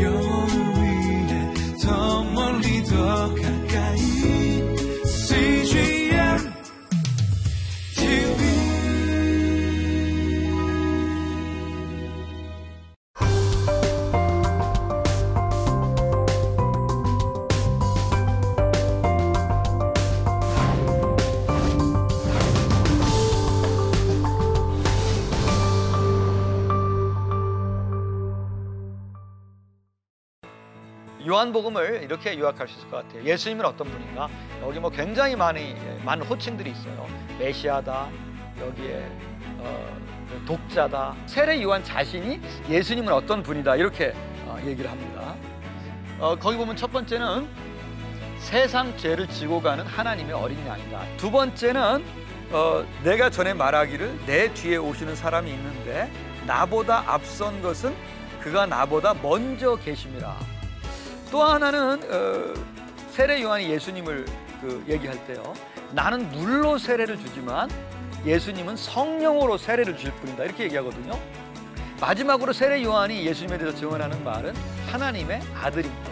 영 요한복음을 이렇게 요약할 수 있을 것 같아요. 예수님은 어떤 분인가? 여기 뭐 굉장히 많이 많은 호칭들이 있어요. 메시아다. 여기에 어, 독자다. 세례 요한 자신이 예수님은 어떤 분이다 이렇게 어, 얘기를 합니다. 어, 거기 보면 첫 번째는 세상 죄를 지고 가는 하나님의 어린 양이다. 두 번째는 어, 내가 전에 말하기를 내 뒤에 오시는 사람이 있는데 나보다 앞선 것은 그가 나보다 먼저 계심이라. 또 하나는 어, 세례 요한이 예수님을 그 얘기할 때요. 나는 물로 세례를 주지만 예수님은 성령으로 세례를 주실 뿐이다. 이렇게 얘기하거든요. 마지막으로 세례 요한이 예수님에 대해서 증언하는 말은 하나님의 아들입니다.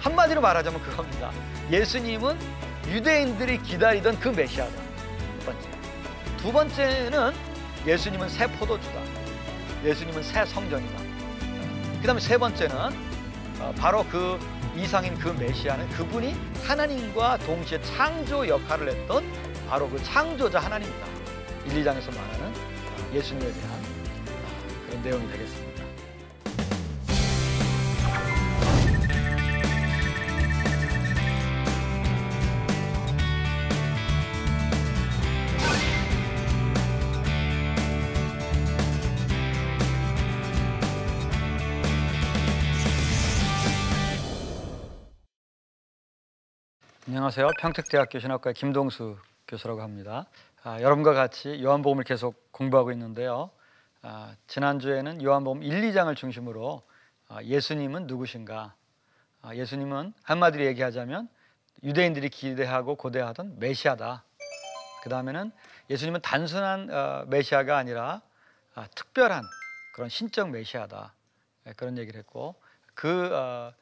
한마디로 말하자면 그겁니다. 예수님은 유대인들이 기다리던 그 메시아다. 첫 번째. 두 번째는 예수님은 새 포도주다. 예수님은 새 성전이다. 그 다음에 세 번째는 어, 바로 그 이상인 그 메시아는 그분이 하나님과 동시에 창조 역할을 했던 바로 그 창조자 하나님이다. 1, 2장에서 말하는 예수님에 대한 아, 그런 내용이 되겠습니다. 안녕하세요. 평택대학교 신학과의 김동수 교수라고 합니다. 아, 여러분과 같이 요한복음을 계속 공부하고 있는데요. 아, 지난주에는 요한복음 1, 2장을 중심으로 아, 예수님은 누구신가? 아, 예수님은 한마디로 얘기하자면 유대인들이 기대하고 고대하던 메시아다. 그 다음에는 예수님은 단순한 어, 메시아가 아니라 아, 특별한 그런 신적 메시아다. 네, 그런 얘기를 했고 그 어,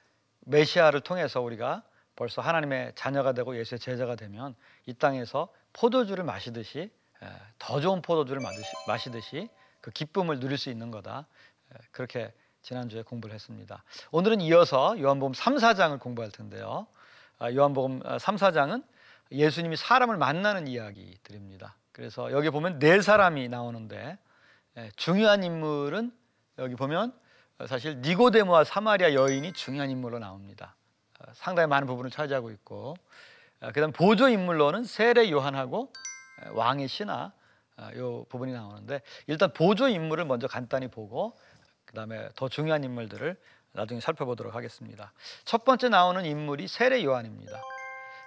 메시아를 통해서 우리가 벌써 하나님의 자녀가 되고 예수의 제자가 되면 이 땅에서 포도주를 마시듯이 에, 더 좋은 포도주를 마시듯이 그 기쁨을 누릴 수 있는 거다. 에, 그렇게 지난주에 공부를 했습니다. 오늘은 이어서 요한복음 3, 4장을 공부할 텐데요. 아, 요한복음 3, 4장은 예수님이 사람을 만나는 이야기들입니다. 그래서 여기 보면 네 사람이 나오는데 에, 중요한 인물은 여기 보면 사실 니고데모와 사마리아 여인이 중요한 인물로 나옵니다. 어, 상당히 많은 부분을 차지하고 있고 어, 그다음 보조 인물로는 세례 요한하고 에, 왕의 신하 어, 요 부분이 나오는데 일단 보조 인물을 먼저 간단히 보고 그다음에 더 중요한 인물들을 나중에 살펴보도록 하겠습니다. 첫 번째 나오는 인물이 세례 요한입니다.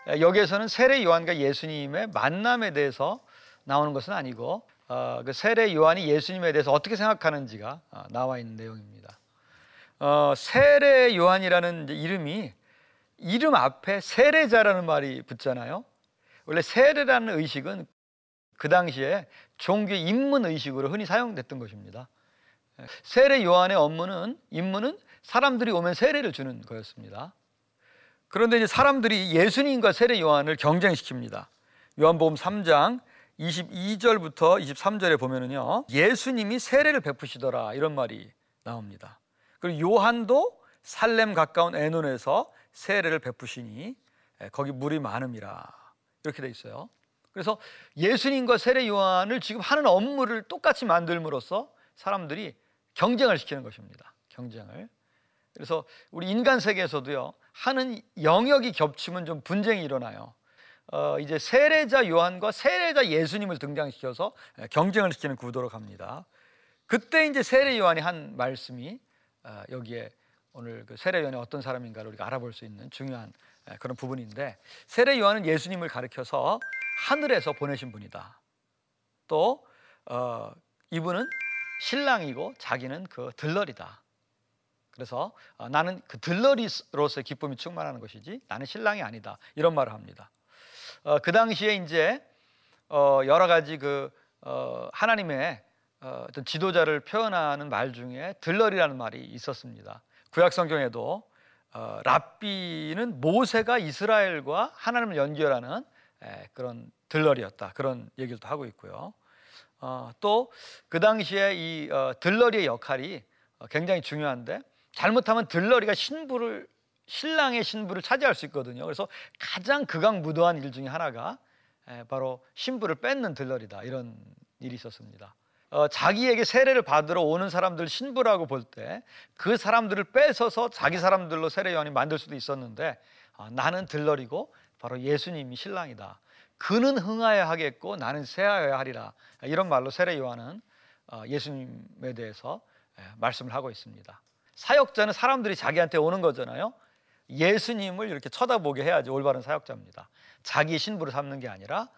에, 여기에서는 세례 요한과 예수님의 만남에 대해서 나오는 것은 아니고 어, 그 세례 요한이 예수님에 대해서 어떻게 생각하는지가 어, 나와 있는 내용입니다. 어, 세례 요한이라는 이름이 이름 앞에 세례자라는 말이 붙잖아요. 원래 세례라는 의식은 그 당시에 종교의 입문 의식으로 흔히 사용됐던 것입니다. 세례 요한의 업무는 임무는 사람들이 오면 세례를 주는 거였습니다. 그런데 이제 사람들이 예수님과 세례 요한을 경쟁시킵니다. 요한복음 3장 22절부터 23절에 보면은요. 예수님이 세례를 베푸시더라 이런 말이 나옵니다. 그리고 요한도 살렘 가까운 에논에서 세례를 베푸시니 거기 물이 많음이라 이렇게 돼 있어요. 그래서 예수님과 세례 요한을 지금 하는 업무를 똑같이 만들므로써 사람들이 경쟁을 시키는 것입니다. 경쟁을. 그래서 우리 인간 세계에서도요 하는 영역이 겹치면 좀 분쟁이 일어나요. 어, 이제 세례자 요한과 세례자 예수님을 등장시켜서 경쟁을 시키는 구도로 갑니다. 그때 이제 세례 요한이 한 말씀이 어, 여기에 오늘 그 세례 요한이 어떤 사람인가를 우리가 알아볼 수 있는 중요한 그런 부분인데 세례 요한은 예수님을 가리켜서 하늘에서 보내신 분이다. 또 어, 이분은 신랑이고 자기는 그 들러리다. 그래서 어, 나는 그 들러리로서의 기쁨이 충만하는 것이지 나는 신랑이 아니다. 이런 말을 합니다. 어, 그 당시에 이제 어, 여러 가지 그 어, 하나님의 어, 어떤 지도자를 표현하는 말 중에 들러리라는 말이 있었습니다. 구약 성경에도 어, 랍비는 모세가 이스라엘과 하나님을 연결하는 에, 그런 들러리였다 그런 얘기도 하고 있고요. 어, 또 그 당시에 이 어, 들러리의 역할이 어, 굉장히 중요한데 잘못하면 들러리가 신부를 신랑의 신부를 차지할 수 있거든요. 그래서 가장 극악무도한 일 중에 하나가 에, 바로 신부를 뺏는 들러리다 이런 일이 있었습니다. 어, 자기에게 세례를 받으러 오는 사람들 신부라고 볼 때 그 사람들을 뺏어서 자기 사람들로 세례 요한이 만들 수도 있었는데 아, 나는 들러리고 바로 예수님이 신랑이다. 그는 흥하여야 하겠고 나는 세하여야 하리라. 이런 말로 세례 요한은 어, 예수님에 대해서 예, 말씀을 하고 있습니다. 사역자는 사람들이 자기한테 오는 거잖아요. 예수님을 이렇게 쳐다보게 해야지 올바른 사역자입니다. 자기 신부를 삼는 게 아니라 아,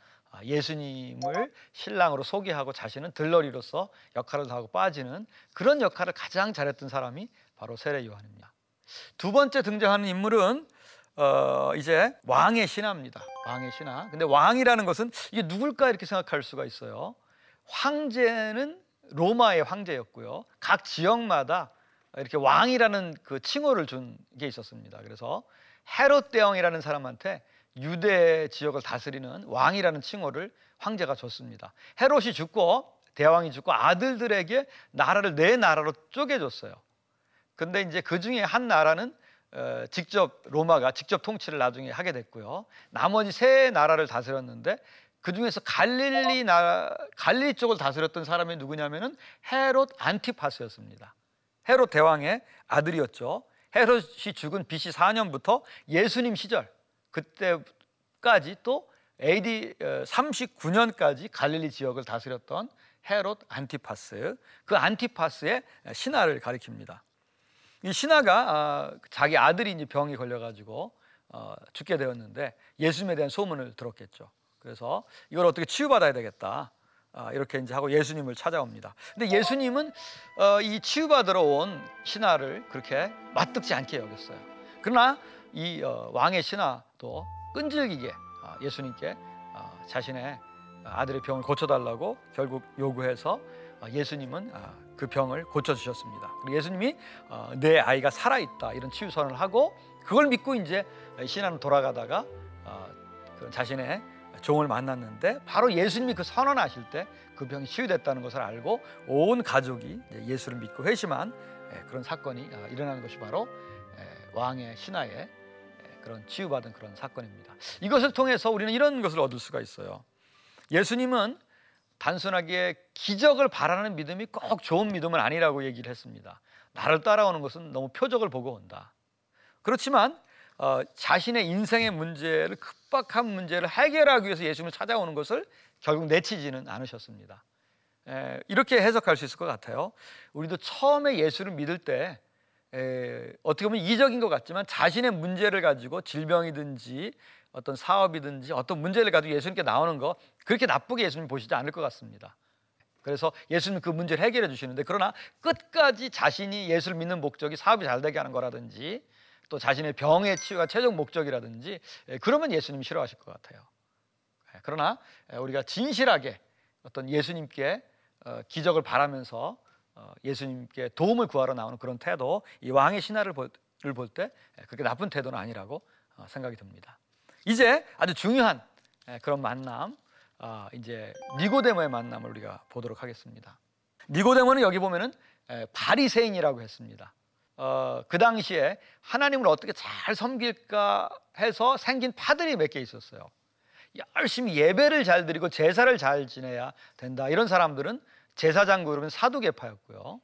예수님을 신랑으로 소개하고 자신은 들러리로서 역할을 하고 빠지는 그런 역할을 가장 잘했던 사람이 바로 세례 요한입니다. 두 번째 등장하는 인물은 어, 이제 왕의 신하입니다. 왕의 신하. 근데 왕이라는 것은 이게 누굴까 이렇게 생각할 수가 있어요. 황제는 로마의 황제였고요. 각 지역마다 이렇게 왕이라는 그 칭호를 준 게 있었습니다. 그래서 헤롯 대왕이라는 사람한테 유대 지역을 다스리는 왕이라는 칭호를 황제가 줬습니다. 헤롯이 죽고 대왕이 죽고 아들들에게 나라를 네 나라로 쪼개줬어요. 근데 이제 그 중에 한 나라는 어, 직접 로마가 직접 통치를 나중에 하게 됐고요. 나머지 세 나라를 다스렸는데 그 중에서 갈릴리 나라 갈릴리 쪽을 다스렸던 사람이 누구냐면은 헤롯 안티파스였습니다. 헤롯 대왕의 아들이었죠. 헤롯이 죽은 BC 4년부터 예수님 시절 그때까지 또 AD 39년까지 갈릴리 지역을 다스렸던 헤롯 안티파스 그 안티파스의 신하를 가리킵니다. 이 신하가 아, 자기 아들이 이제 병이 걸려가지고 어, 죽게 되었는데 예수님에 대한 소문을 들었겠죠. 그래서 이걸 어떻게 치유받아야 되겠다. 아, 이렇게 이제 하고 예수님을 찾아옵니다. 근데 예수님은 어, 이 치유받으러 온 신하를 그렇게 맞득지 않게 여겼어요. 그러나 이 어, 왕의 신하도 끈질기게 아, 예수님께 아, 자신의 아들의 병을 고쳐달라고 결국 요구해서 아, 예수님은 아, 그 병을 고쳐주셨습니다. 예수님이 어, 내 아이가 살아있다 이런 치유 선언을 하고 그걸 믿고 이제 신하는 돌아가다가 어, 그 자신의 종을 만났는데 바로 예수님이 그 선언하실 때 그 병이 치유됐다는 것을 알고 온 가족이 예수를 믿고 회심한 예, 그런 사건이 아, 일어나는 것이 바로 예, 왕의 신하의 예, 그런 치유받은 그런 사건입니다. 이것을 통해서 우리는 이런 것을 얻을 수가 있어요. 예수님은 단순하게 기적을 바라는 믿음이 꼭 좋은 믿음은 아니라고 얘기를 했습니다. 나를 따라오는 것은 너무 표적을 보고 온다. 그렇지만 어, 자신의 인생의 문제를 급박한 문제를 해결하기 위해서 예수님을 찾아오는 것을 결국 내치지는 않으셨습니다. 에, 이렇게 해석할 수 있을 것 같아요. 우리도 처음에 예수를 믿을 때 에, 어떻게 보면 이적인 것 같지만 자신의 문제를 가지고 질병이든지 어떤 사업이든지 어떤 문제를 가지고 예수님께 나오는 거 그렇게 나쁘게 예수님 보시지 않을 것 같습니다. 그래서 예수님 그 문제를 해결해 주시는데 그러나 끝까지 자신이 예수를 믿는 목적이 사업이 잘 되게 하는 거라든지 또 자신의 병의 치유가 최종 목적이라든지 예, 그러면 예수님이 싫어하실 것 같아요. 예, 그러나 예, 우리가 진실하게 어떤 예수님께 어, 기적을 바라면서 어, 예수님께 도움을 구하러 나오는 그런 태도, 이 왕의 신하를 볼 때 그렇게 나쁜 태도는 아니라고 어, 생각이 듭니다. 이제 아주 중요한 그런 만남, 이제 니고데모의 만남을 우리가 보도록 하겠습니다. 니고데모는 여기 보면은 바리새인이라고 했습니다. 어, 그 당시에 하나님을 어떻게 잘 섬길까 해서 생긴 파들이 몇 개 있었어요. 열심히 예배를 잘 드리고 제사를 잘 지내야 된다. 이런 사람들은 제사장구 그러면 사두개파였고요.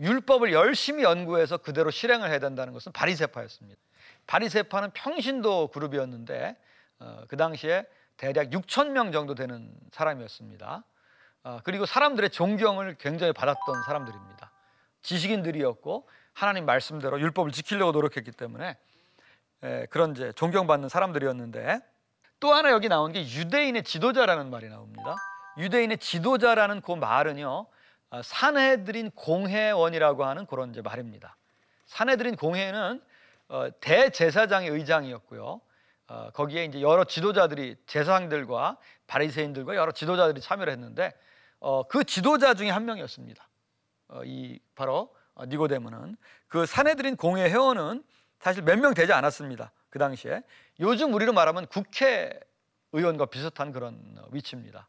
율법을 열심히 연구해서 그대로 실행을 해야 된다는 것은 바리세파였습니다. 바리세파는 평신도 그룹이었는데 어, 그 당시에 대략 6천 명 정도 되는 사람이었습니다. 어, 그리고 사람들의 존경을 굉장히 받았던 사람들입니다. 지식인들이었고 하나님 말씀대로 율법을 지키려고 노력했기 때문에 그런 이제 존경받는 사람들이었는데 또 하나 여기 나온 게 유대인의 지도자라는 말이 나옵니다. 유대인의 지도자라는 그 말은요 아, 산헤드린 공회원이라고 하는 그런 이제 말입니다. 산헤드린 공회는 어, 대제사장의 의장이었고요. 어, 거기에 이제 여러 지도자들이 제사장들과 바리새인들과 여러 지도자들이 참여를 했는데 어, 그 지도자 중에 한 명이었습니다. 어, 이 바로 어, 니고데모는 그 사내들인 공회 회원은 사실 몇 명 되지 않았습니다. 그 당시에 요즘 우리로 말하면 국회 의원과 비슷한 그런 위치입니다.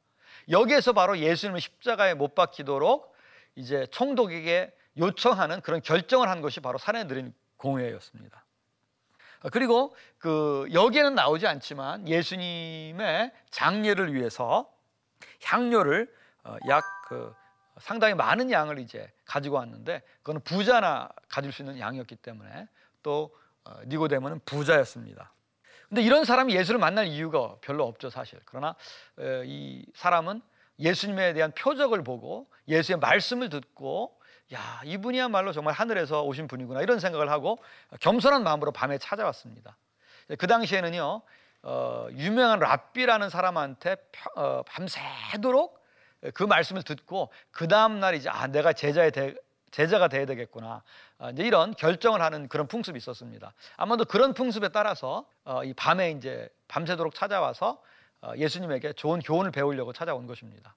여기에서 바로 예수님을 십자가에 못 박히도록 이제 총독에게 요청하는 그런 결정을 한 것이 바로 사내들인 공회였습니다. 그리고 그 여기에는 나오지 않지만 예수님의 장례를 위해서 향료를 어, 약그 상당히 많은 양을 이제 가지고 왔는데 그거는 부자나 가질 수 있는 양이었기 때문에 또 어, 니고데모는 부자였습니다. 근데 이런 사람이 예수를 만날 이유가 별로 없죠 사실. 그러나 이 사람은 예수님에 대한 표적을 보고 예수의 말씀을 듣고 야 이분이야말로 정말 하늘에서 오신 분이구나 이런 생각을 하고 겸손한 마음으로 밤에 찾아왔습니다. 그 당시에는요 어, 유명한 랍비라는 사람한테 어, 밤새도록 그 말씀을 듣고 그 다음 날 이제 아 내가 제자의 대, 제자가 돼야 되겠구나 아, 이제 이런 결정을 하는 그런 풍습이 있었습니다. 아마도 그런 풍습에 따라서 어, 이 밤에 이제 밤새도록 찾아와서 어, 예수님에게 좋은 교훈을 배우려고 찾아온 것입니다.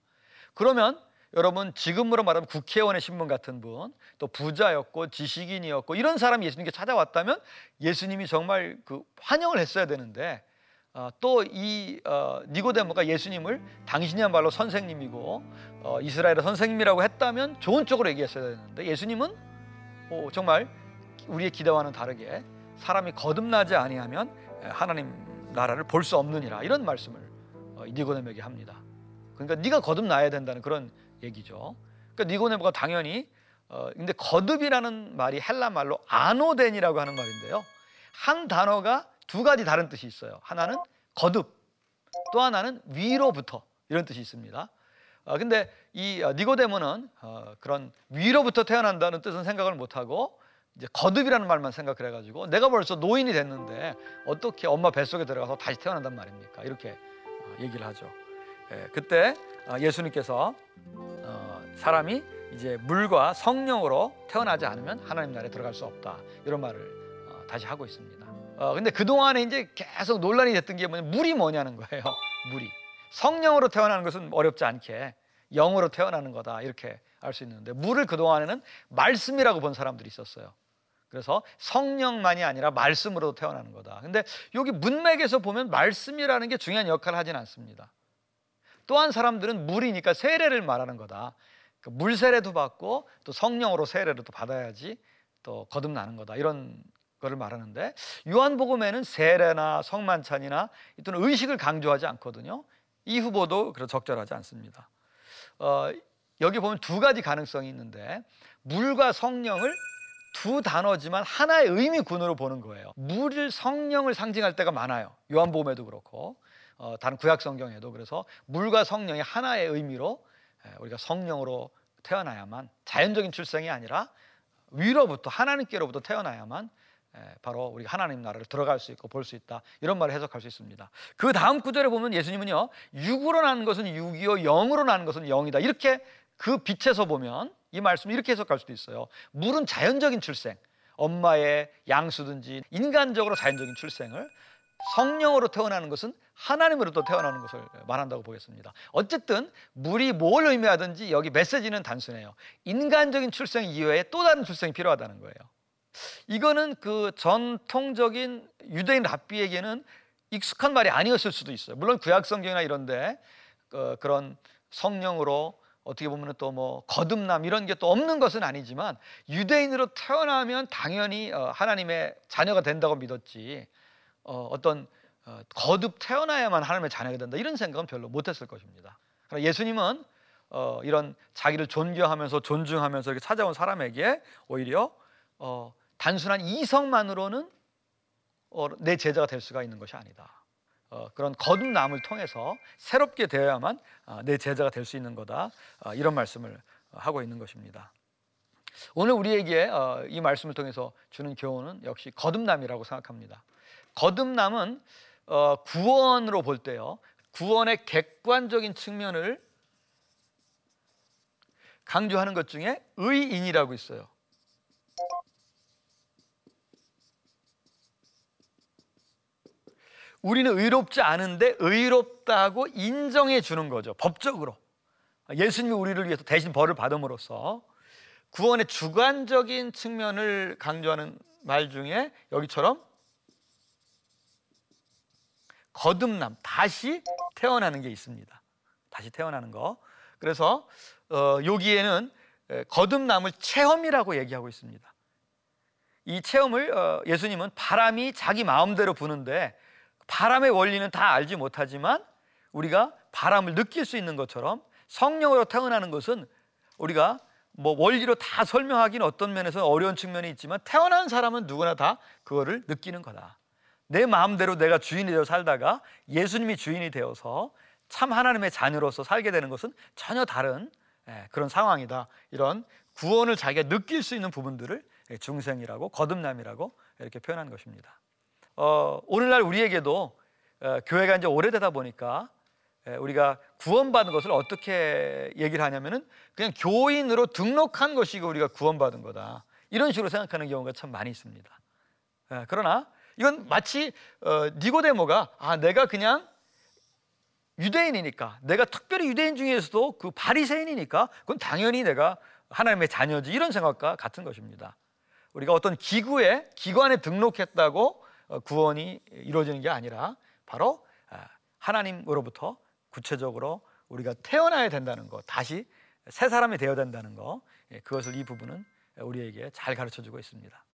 그러면 여러분 지금으로 말하면 국회의원의 신분 같은 분, 또 부자였고 지식인이었고 이런 사람이 예수님께 찾아왔다면 예수님이 정말 그 환영을 했어야 되는데 어, 또이 어, 니고데모가 예수님을 당신이야말로 선생님이고 어, 이스라엘의 선생님이라고 했다면 좋은 쪽으로 얘기했어야 되는데 예수님은 오, 정말 우리의 기대와는 다르게 사람이 거듭나지 아니하면 하나님 나라를 볼 수 없느니라 이런 말씀을 어, 니고데모에게 합니다. 그러니까 네가 거듭나야 된다는 그런 얘기죠. 그러니까 니고데모가 당연히 어, 근데 거듭이라는 말이 헬라 말로 아노덴이라고 하는 말인데요. 한 단어가 두 가지 다른 뜻이 있어요. 하나는 거듭, 또 하나는 위로부터 이런 뜻이 있습니다. 어, 근데 이 어, 니고데모는 어, 그런 위로부터 태어난다는 뜻은 생각을 못 하고 이제 거듭이라는 말만 생각을 해가지고 내가 벌써 노인이 됐는데 어떻게 엄마 뱃속에 들어가서 다시 태어난단 말입니까? 이렇게 어, 얘기를 하죠. 예, 그때 어, 예수님께서 어, 사람이 이제 물과 성령으로 태어나지 않으면 하나님 나라에 들어갈 수 없다 이런 말을 다시 하고 있습니다. 어, 근데 그동안에 이제 계속 논란이 됐던 게 뭐냐 물이 뭐냐는 거예요. 물이. 성령으로 태어나는 것은 어렵지 않게 영으로 태어나는 거다. 이렇게 알 수 있는데 물을 그동안에는 말씀이라고 본 사람들이 있었어요. 그래서 성령만이 아니라 말씀으로 태어나는 거다. 근데 여기 문맥에서 보면 말씀이라는 게 중요한 역할을 하진 않습니다. 또한 사람들은 물이니까 세례를 말하는 거다. 그물 세례도 받고 또 성령으로 세례를 또 받아야지 또 거듭나는 거다. 이런 거를 말하는데 요한복음에는 세례나 성만찬이나 또는 의식을 강조하지 않거든요. 이 후보도 그렇 적절하지 않습니다. 어, 여기 보면 두 가지 가능성이 있는데 물과 성령을 두 단어지만 하나의 의미군으로 보는 거예요. 물을 성령을 상징할 때가 많아요. 요한복음에도 그렇고 어, 다른 구약 성경에도 그래서 물과 성령이 하나의 의미로 우리가 성령으로 태어나야만 자연적인 출생이 아니라 위로부터 하나님께로부터 태어나야만 바로 우리가 하나님 나라를 들어갈 수 있고 볼 수 있다 이런 말을 해석할 수 있습니다. 그 다음 구절에 보면 예수님은요 육으로 나는 것은 육이요 영으로 나는 것은 영이다 이렇게 그 빛에서 보면 이 말씀을 이렇게 해석할 수도 있어요. 물은 자연적인 출생, 엄마의 양수든지 인간적으로 자연적인 출생을 성령으로 태어나는 것은 하나님으로부터 태어나는 것을 말한다고 보겠습니다. 어쨌든 물이 뭘 의미하든지 여기 메시지는 단순해요. 인간적인 출생 이외에 또 다른 출생이 필요하다는 거예요. 이거는 그 전통적인 유대인 랍비에게는 익숙한 말이 아니었을 수도 있어요. 물론 구약 성경이나 이런데 어, 그런 성령으로 어떻게 보면 또 뭐 거듭남 이런 게 또 없는 것은 아니지만 유대인으로 태어나면 당연히 어, 하나님의 자녀가 된다고 믿었지 어, 어떤 거듭 태어나야만 하나님의 자녀가 된다 이런 생각은 별로 못했을 것입니다. 그러나 예수님은 이런 자기를 존경하면서 존중하면서 이렇게 찾아온 사람에게 오히려 단순한 이성만으로는 어, 내 제자가 될 수가 있는 것이 아니다. 어, 그런 거듭남을 통해서 새롭게 되어야만 어, 내 제자가 될 수 있는 거다. 이런 말씀을 하고 있는 것입니다. 오늘 우리에게 이 말씀을 통해서 주는 교훈은 역시 거듭남이라고 생각합니다. 거듭남은 구원으로 볼 때요. 구원의 객관적인 측면을 강조하는 것 중에 의인이라고 있어요. 우리는 의롭지 않은데 의롭다고 인정해 주는 거죠. 법적으로. 예수님이 우리를 위해서 대신 벌을 받음으로써 구원의 주관적인 측면을 강조하는 말 중에 여기처럼 거듭남, 다시 태어나는 게 있습니다. 다시 태어나는 거. 그래서 어, 여기에는 거듭남을 체험이라고 얘기하고 있습니다. 이 체험을 어, 예수님은 바람이 자기 마음대로 부는데 바람의 원리는 다 알지 못하지만 우리가 바람을 느낄 수 있는 것처럼 성령으로 태어나는 것은 우리가 뭐 원리로 다 설명하기는 어떤 면에서 어려운 측면이 있지만 태어난 사람은 누구나 다 그거를 느끼는 거다. 내 마음대로 내가 주인이 되어 살다가 예수님이 주인이 되어서 참 하나님의 자녀로서 살게 되는 것은 전혀 다른 예, 그런 상황이다. 이런 구원을 자기가 느낄 수 있는 부분들을 중생이라고 거듭남이라고 이렇게 표현한 것입니다. 어, 오늘날 우리에게도 어, 교회가 이제 오래되다 보니까 예, 우리가 구원받은 것을 어떻게 얘기를 하냐면은 그냥 교인으로 등록한 것이고 우리가 구원받은 거다. 이런 식으로 생각하는 경우가 참 많이 있습니다. 예, 그러나 이건 마치 어, 니고데모가 아 내가 그냥 유대인이니까 내가 특별히 유대인 중에서도 그 바리새인이니까 그건 당연히 내가 하나님의 자녀지 이런 생각과 같은 것입니다. 우리가 어떤 기구에 기관에 등록했다고 어, 구원이 이루어지는 게 아니라 바로 아, 하나님으로부터 구체적으로 우리가 태어나야 된다는 것, 다시 새 사람이 되어야 된다는 것, 예, 그것을 이 부분은 우리에게 잘 가르쳐 주고 있습니다.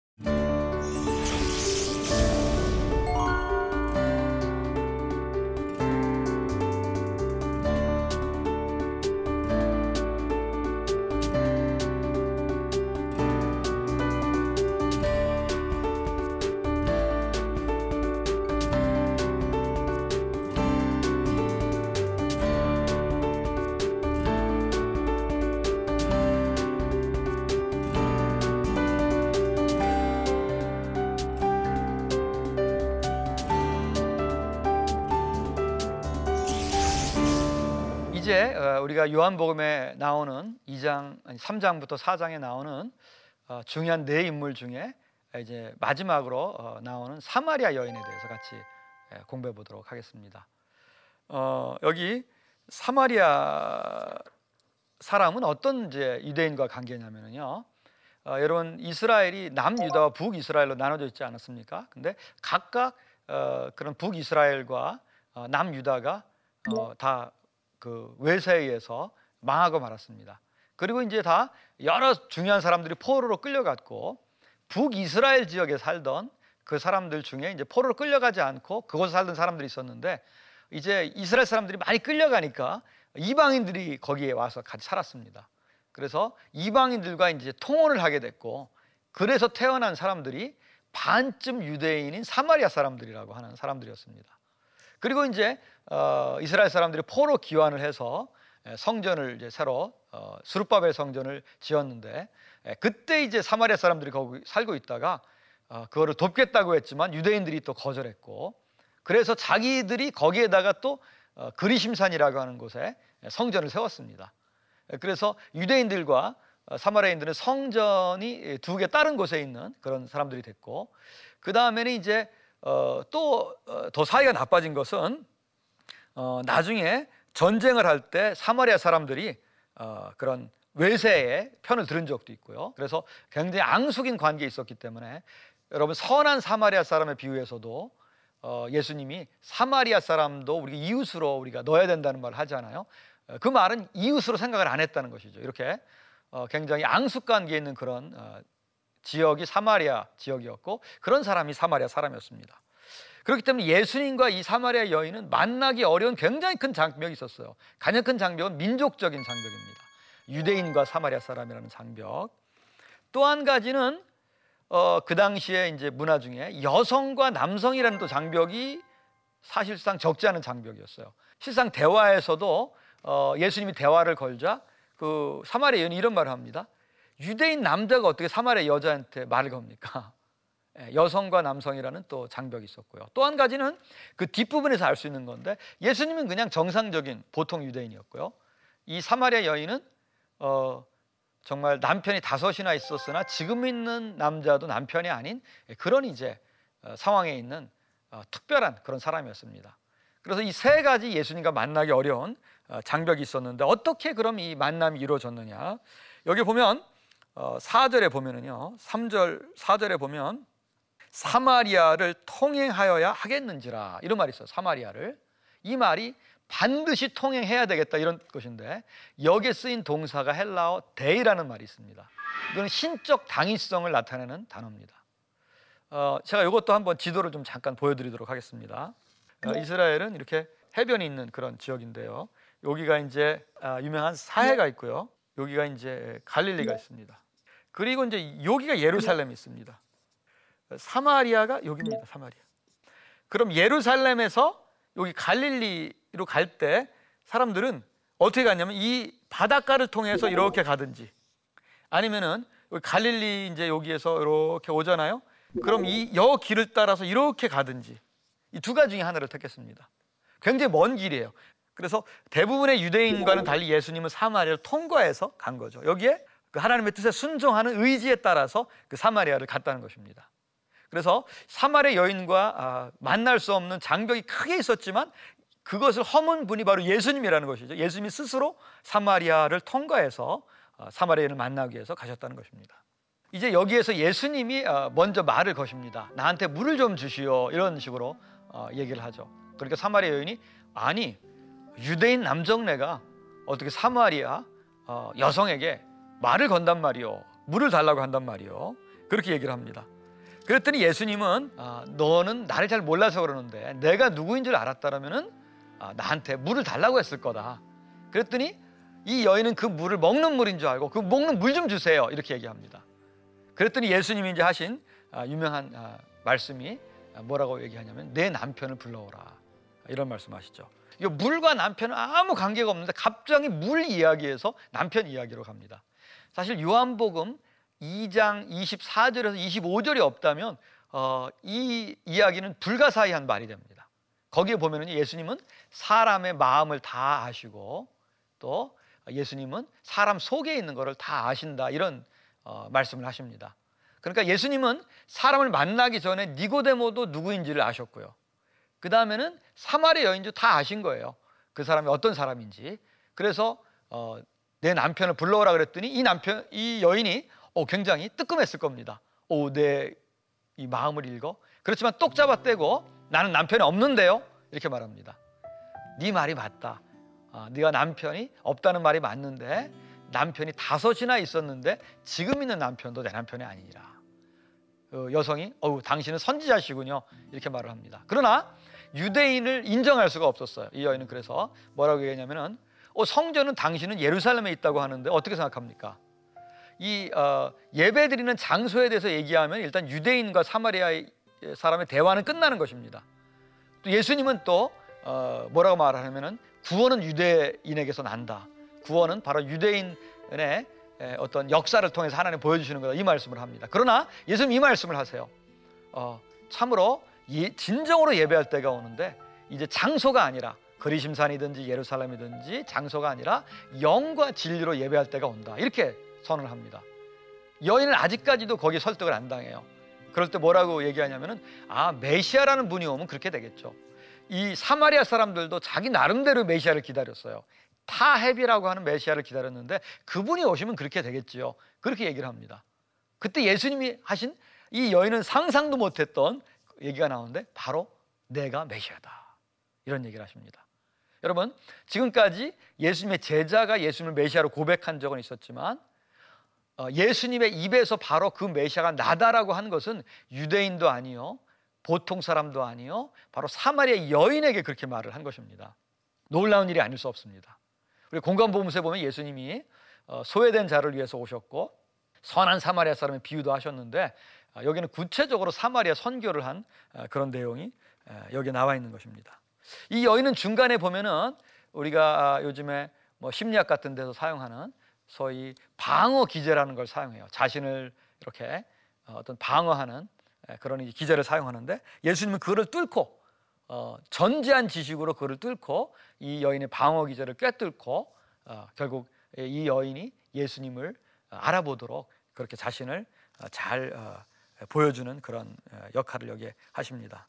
이제 어, 우리가 요한복음에 나오는 2장 아니 3장부터 4장에 나오는 어, 중요한 네 인물 중에 이제 마지막으로 어, 나오는 사마리아 여인에 대해서 같이 예, 공부해 보도록 하겠습니다. 어, 여기 사마리아 사람은 어떤 이제 유대인과 관계냐면요. 어, 여러분 이스라엘이 남유다와 북이스라엘로 나눠져 있지 않았습니까? 근데 각각 어, 그런 북이스라엘과 어, 남유다가 어, 다 그 외세에 의해서 망하고 말았습니다. 그리고 이제 다 여러 중요한 사람들이 포로로 끌려갔고 북이스라엘 지역에 살던 그 사람들 중에 이제 포로로 끌려가지 않고 그곳에 살던 사람들이 있었는데 이제 이스라엘 사람들이 많이 끌려가니까 이방인들이 거기에 와서 같이 살았습니다. 그래서 이방인들과 이제 통혼을 하게 됐고 그래서 태어난 사람들이 반쯤 유대인인 사마리아 사람들이라고 하는 사람들이었습니다. 그리고 이제 어, 이스라엘 사람들이 포로 기환을 해서 성전을 이제 새로 어, 수르바벨 성전을 지었는데 에, 그때 이제 사마리아 사람들이 거기 살고 있다가 어, 그거를 돕겠다고 했지만 유대인들이 또 거절했고 그래서 자기들이 거기에다가 또 어, 그리심산이라고 하는 곳에 성전을 세웠습니다. 그래서 유대인들과 어, 사마리아인들은 성전이 두 개 다른 곳에 있는 그런 사람들이 됐고 그 다음에는 이제 어, 또더 어, 사이가 나빠진 것은 어, 나중에 전쟁을 할 때 사마리아 사람들이 어, 그런 외세의 편을 들은 적도 있고요. 그래서 굉장히 앙숙인 관계에 있었기 때문에 여러분 선한 사마리아 사람의 비유에서도 어, 예수님이 사마리아 사람도 우리 이웃으로 우리가 넣어야 된다는 말을 하잖아요. 어, 그 말은 이웃으로 생각을 안 했다는 것이죠. 이렇게 어, 굉장히 앙숙 관계에 있는 그런 어, 지역이 사마리아 지역이었고 그런 사람이 사마리아 사람이었습니다. 그렇기 때문에 예수님과 이 사마리아 여인은 만나기 어려운 굉장히 큰 장벽이 있었어요. 가장 큰 장벽은 민족적인 장벽입니다. 유대인과 사마리아 사람이라는 장벽. 또 한 가지는 어, 그 당시에 이제 문화 중에 여성과 남성이라는 또 장벽이 사실상 적지 않은 장벽이었어요. 실상 대화에서도 어, 예수님이 대화를 걸자 그 사마리아 여인이 이런 말을 합니다. 유대인 남자가 어떻게 사마리아 여자한테 말을 겁니까? 예, 여성과 남성이라는 또 장벽이 있었고요. 또 한 가지는 그 뒷부분에서 알 수 있는 건데 예수님은 그냥 정상적인 보통 유대인이었고요. 이 사마리아 여인은 어, 정말 남편이 다섯이나 있었으나 지금 있는 남자도 남편이 아닌 그런 이제 어, 상황에 있는 어, 특별한 그런 사람이었습니다. 그래서 이 세 가지 예수님과 만나기 어려운 어, 장벽이 있었는데 어떻게 그럼 이 만남이 이루어졌느냐? 여기 보면 어, 4절에 보면은요. 3절 4절에 보면 사마리아를 통행하여야 하겠는지라 이런 말이 있어요. 사마리아를 이 말이 반드시 통행해야 되겠다 이런 것인데 여기에 쓰인 동사가 헬라어 데이라는 말이 있습니다. 이거는 신적 당위성을 나타내는 단어입니다. 어, 제가 이것도 한번 지도를 좀 잠깐 보여드리도록 하겠습니다. 어, 이스라엘은 이렇게 해변이 있는 그런 지역인데요. 여기가 이제 아, 유명한 사해가 있고요. 여기가 이제 갈릴리가 있습니다. 그리고 이제 여기가 예루살렘이 있습니다. 사마리아가 여기입니다. 사마리아. 그럼 예루살렘에서 여기 갈릴리로 갈 때 사람들은 어떻게 갔냐면 이 바닷가를 통해서 이렇게 가든지 아니면은 갈릴리 이제 여기에서 이렇게 오잖아요. 그럼 이 여 길을 따라서 이렇게 가든지 이 두 가지 중에 하나를 택했습니다. 굉장히 먼 길이에요. 그래서 대부분의 유대인과는 달리 예수님은 사마리아를 통과해서 간 거죠. 여기에 그 하나님의 뜻에 순종하는 의지에 따라서 그 사마리아를 갔다는 것입니다. 그래서 사마리아 여인과 아, 만날 수 없는 장벽이 크게 있었지만 그것을 허문 분이 바로 예수님이라는 것이죠. 예수님이 스스로 사마리아를 통과해서 아, 사마리아를 만나기 위해서 가셨다는 것입니다. 이제 여기에서 예수님이 아, 먼저 말을 거십니다. 나한테 물을 좀 주시오. 이런 식으로 어, 얘기를 하죠. 그러니까 사마리아 여인이 아니 유대인 남정네가 어떻게 사마리아 어, 여성에게 말을 건단 말이요. 물을 달라고 한단 말이요. 그렇게 얘기를 합니다. 그랬더니 예수님은 아, 너는 나를 잘 몰라서 그러는데 내가 누구인 줄 알았다라면은 아, 나한테 물을 달라고 했을 거다. 그랬더니 이 여인은 그 물을 먹는 물인 줄 알고 그 먹는 물 좀 주세요. 이렇게 얘기합니다. 그랬더니 예수님이 이제 하신 아, 유명한 아, 말씀이 뭐라고 얘기하냐면 내 남편을 불러오라. 이런 말씀하시죠. 이 물과 남편은 아무 관계가 없는데 갑자기 물 이야기에서 남편 이야기로 갑니다. 사실 요한복음 2장 24절에서 25절이 없다면 어, 이 이야기는 불가사의한 말이 됩니다. 거기에 보면은 예수님은 사람의 마음을 다 아시고 또 예수님은 사람 속에 있는 것을 다 아신다 이런 어, 말씀을 하십니다. 그러니까 예수님은 사람을 만나기 전에 니고데모도 누구인지를 아셨고요. 그 다음에는 사마리 여인도 다 아신 거예요. 그 사람이 어떤 사람인지. 그래서 어, 내 남편을 불러오라 그랬더니 이 남편, 이 여인이 어, 굉장히 뜨끔했을 겁니다. 오, 내 이 마음을 읽어. 그렇지만 똑 잡아떼고 나는 남편이 없는데요. 이렇게 말합니다. 네 말이 맞다. 아, 네가 남편이 없다는 말이 맞는데 남편이 다섯이나 있었는데 지금 있는 남편도 내 남편이 아니라 어, 여성이 어우 당신은 선지자시군요 이렇게 말을 합니다. 그러나 유대인을 인정할 수가 없었어요. 이 여인은 그래서 뭐라고 얘기했냐면은 어, 성전은 당신은 예루살렘에 있다고 하는데 어떻게 생각합니까? 이 어, 예배 드리는 장소에 대해서 얘기하면 일단 유대인과 사마리아 사람의 대화는 끝나는 것입니다. 또 예수님은 또 어, 뭐라고 말하냐면은 구원은 유대인에게서 난다. 구원은 바로 유대인의 어떤 역사를 통해서 하나님 보여주시는 거다 이 말씀을 합니다. 그러나 예수님 이 말씀을 하세요. 어, 참으로 예, 진정으로 예배할 때가 오는데 이제 장소가 아니라 그리심산이든지 예루살렘이든지 장소가 아니라 영과 진리로 예배할 때가 온다. 이렇게 선언을 합니다. 여인은 아직까지도 거기에 설득을 안 당해요. 그럴 때 뭐라고 얘기하냐면은 아 메시아라는 분이 오면 그렇게 되겠죠. 이 사마리아 사람들도 자기 나름대로 메시아를 기다렸어요. 타헤비라고 하는 메시아를 기다렸는데 그분이 오시면 그렇게 되겠지요. 그렇게 얘기를 합니다. 그때 예수님이 하신 이 여인은 상상도 못했던 얘기가 나오는데 바로 내가 메시아다. 이런 얘기를 하십니다. 여러분 지금까지 예수님의 제자가 예수님을 메시아로 고백한 적은 있었지만 어, 예수님의 입에서 바로 그 메시아가 나다라고 한 것은 유대인도 아니요 보통 사람도 아니요 바로 사마리아 여인에게 그렇게 말을 한 것입니다. 놀라운 일이 아닐 수 없습니다. 우리 공간보험서에 보면 예수님이 어, 소외된 자를 위해서 오셨고 선한 사마리아 사람의 비유도 하셨는데 어, 여기는 구체적으로 사마리아 선교를 한 그런 내용이 여기 나와 있는 것입니다. 이 여인은 중간에 보면은 우리가 아, 요즘에 뭐 심리학 같은 데서 사용하는 소위 방어 기제라는 걸 사용해요. 자신을 이렇게 어, 어떤 방어하는 그런 기제를 사용하는데 예수님은 그거를 뚫고 어, 전제한 지식으로 그를 뚫고 이 여인의 방어 기제를 꿰뚫고 어, 결국 이 여인이 예수님을 알아보도록 그렇게 자신을 어, 잘 어, 보여주는 그런 어, 역할을 여기에 하십니다.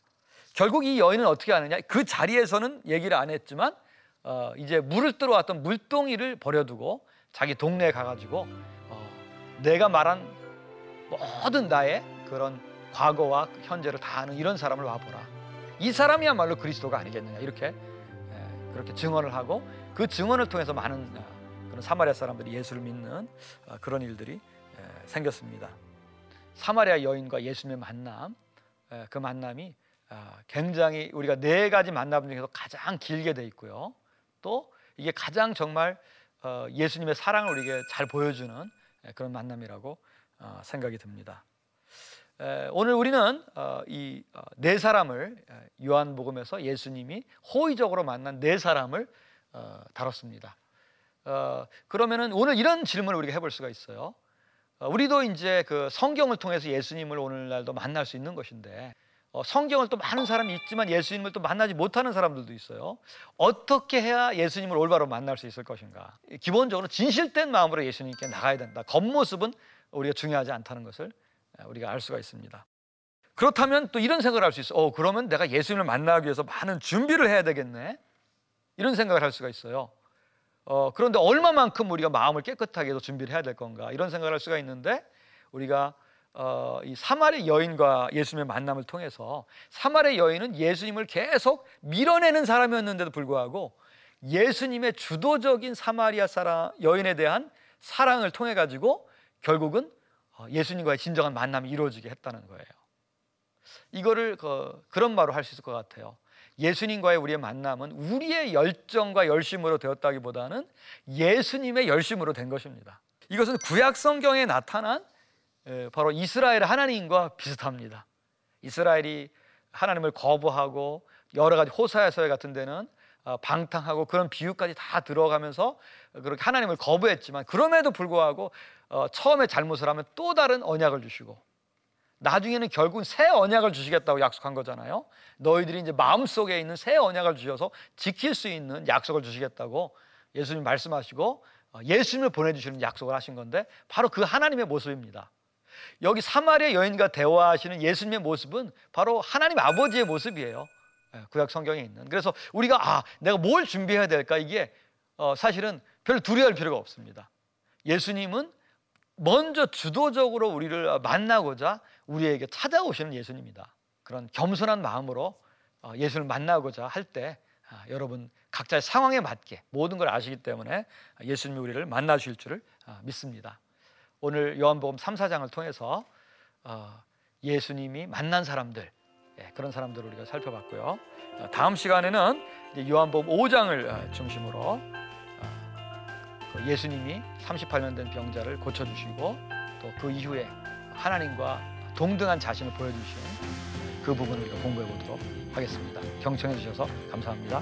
결국 이 여인은 어떻게 하느냐? 그 자리에서는 얘기를 안 했지만 어, 이제 물을 들어왔던 물동이를 버려두고 자기 동네에 가가지고 어, 내가 말한 모든 나의 그런 과거와 현재를 다 아는 이런 사람을 와보라. 이 사람이야말로 그리스도가 아니겠느냐 이렇게 예, 그렇게 증언을 하고 그 증언을 통해서 많은 어, 그런 사마리아 사람들이 예수를 믿는 어, 그런 일들이 예, 생겼습니다. 사마리아 여인과 예수님의 만남, 예, 그 만남이 아, 굉장히 우리가 네 가지 만남 중에서 가장 길게 돼 있고요. 또 이게 가장 정말 어, 예수님의 사랑을 우리에게 잘 보여주는 예, 그런 만남이라고 어, 생각이 듭니다. 에, 오늘 우리는 어, 이네 사람을 에, 요한복음에서 예수님이 호의적으로 만난 네 사람을 어, 다뤘습니다. 어, 그러면은 오늘 이런 질문을 우리가 해볼 수가 있어요. 어, 우리도 이제 그 성경을 통해서 예수님을 오늘날도 만날 수 있는 것인데 어, 성경을 또 많은 사람이 있지만 예수님을 또 만나지 못하는 사람들도 있어요. 어떻게 해야 예수님을 올바로 만날 수 있을 것인가? 기본적으로 진실된 마음으로 예수님께 나가야 된다. 겉모습은 우리가 중요하지 않다는 것을 우리가 알 수가 있습니다. 그렇다면 또 이런 생각을 할 수 있어. 어, 그러면 내가 예수님을 만나기 위해서 많은 준비를 해야 되겠네. 이런 생각을 할 수가 있어요. 어, 그런데 얼마만큼 우리가 마음을 깨끗하게 해서 준비를 해야 될 건가? 이런 생각을 할 수가 있는데 우리가 어, 이 사마리 여인과 예수님의 만남을 통해서 사마리 여인은 예수님을 계속 밀어내는 사람이었는데도 불구하고 예수님의 주도적인 사마리아 사람 여인에 대한 사랑을 통해 가지고 결국은 어, 예수님과의 진정한 만남이 이루어지게 했다는 거예요. 이거를 그, 그런 말로 할 수 있을 것 같아요. 예수님과의 우리의 만남은 우리의 열정과 열심으로 되었다기보다는 예수님의 열심으로 된 것입니다. 이것은 구약 성경에 나타난 바로 이스라엘 하나님과 비슷합니다. 이스라엘이 하나님을 거부하고 여러 가지 호사야서에 같은 데는 어, 방탕하고 그런 비유까지 다 들어가면서 그렇게 하나님을 거부했지만 그럼에도 불구하고 어, 처음에 잘못을 하면 또 다른 언약을 주시고 나중에는 결국 새 언약을 주시겠다고 약속한 거잖아요. 너희들이 이제 마음속에 있는 새 언약을 주셔서 지킬 수 있는 약속을 주시겠다고 예수님 말씀하시고 어, 예수님을 보내주시는 약속을 하신 건데 바로 그 하나님의 모습입니다. 여기 사마리아 여인과 대화하시는 예수님의 모습은 바로 하나님 아버지의 모습이에요. 예, 구약 성경에 있는. 그래서 우리가 아 내가 뭘 준비해야 될까 이게 어, 사실은 별 두려워할 필요가 없습니다. 예수님은 먼저 주도적으로 우리를 만나고자 우리에게 찾아오시는 예수님이다. 그런 겸손한 마음으로 어, 예수를 만나고자 할때 아, 여러분 각자의 상황에 맞게 모든 걸 아시기 때문에 예수님이 우리를 만나 주실 줄을 아, 믿습니다. 오늘 요한복음 3, 4장을 통해서 어, 예수님이 만난 사람들 예, 그런 사람들을 우리가 살펴봤고요. 어, 다음 시간에는 요한복음 5장을 중심으로 그 예수님이 38년 된 병자를 고쳐주시고 또 그 이후에 하나님과 동등한 자신을 보여주신 그 부분을 공부해 보도록 하겠습니다. 경청해 주셔서 감사합니다.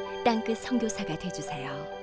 땅끝 선교사가 되주세요.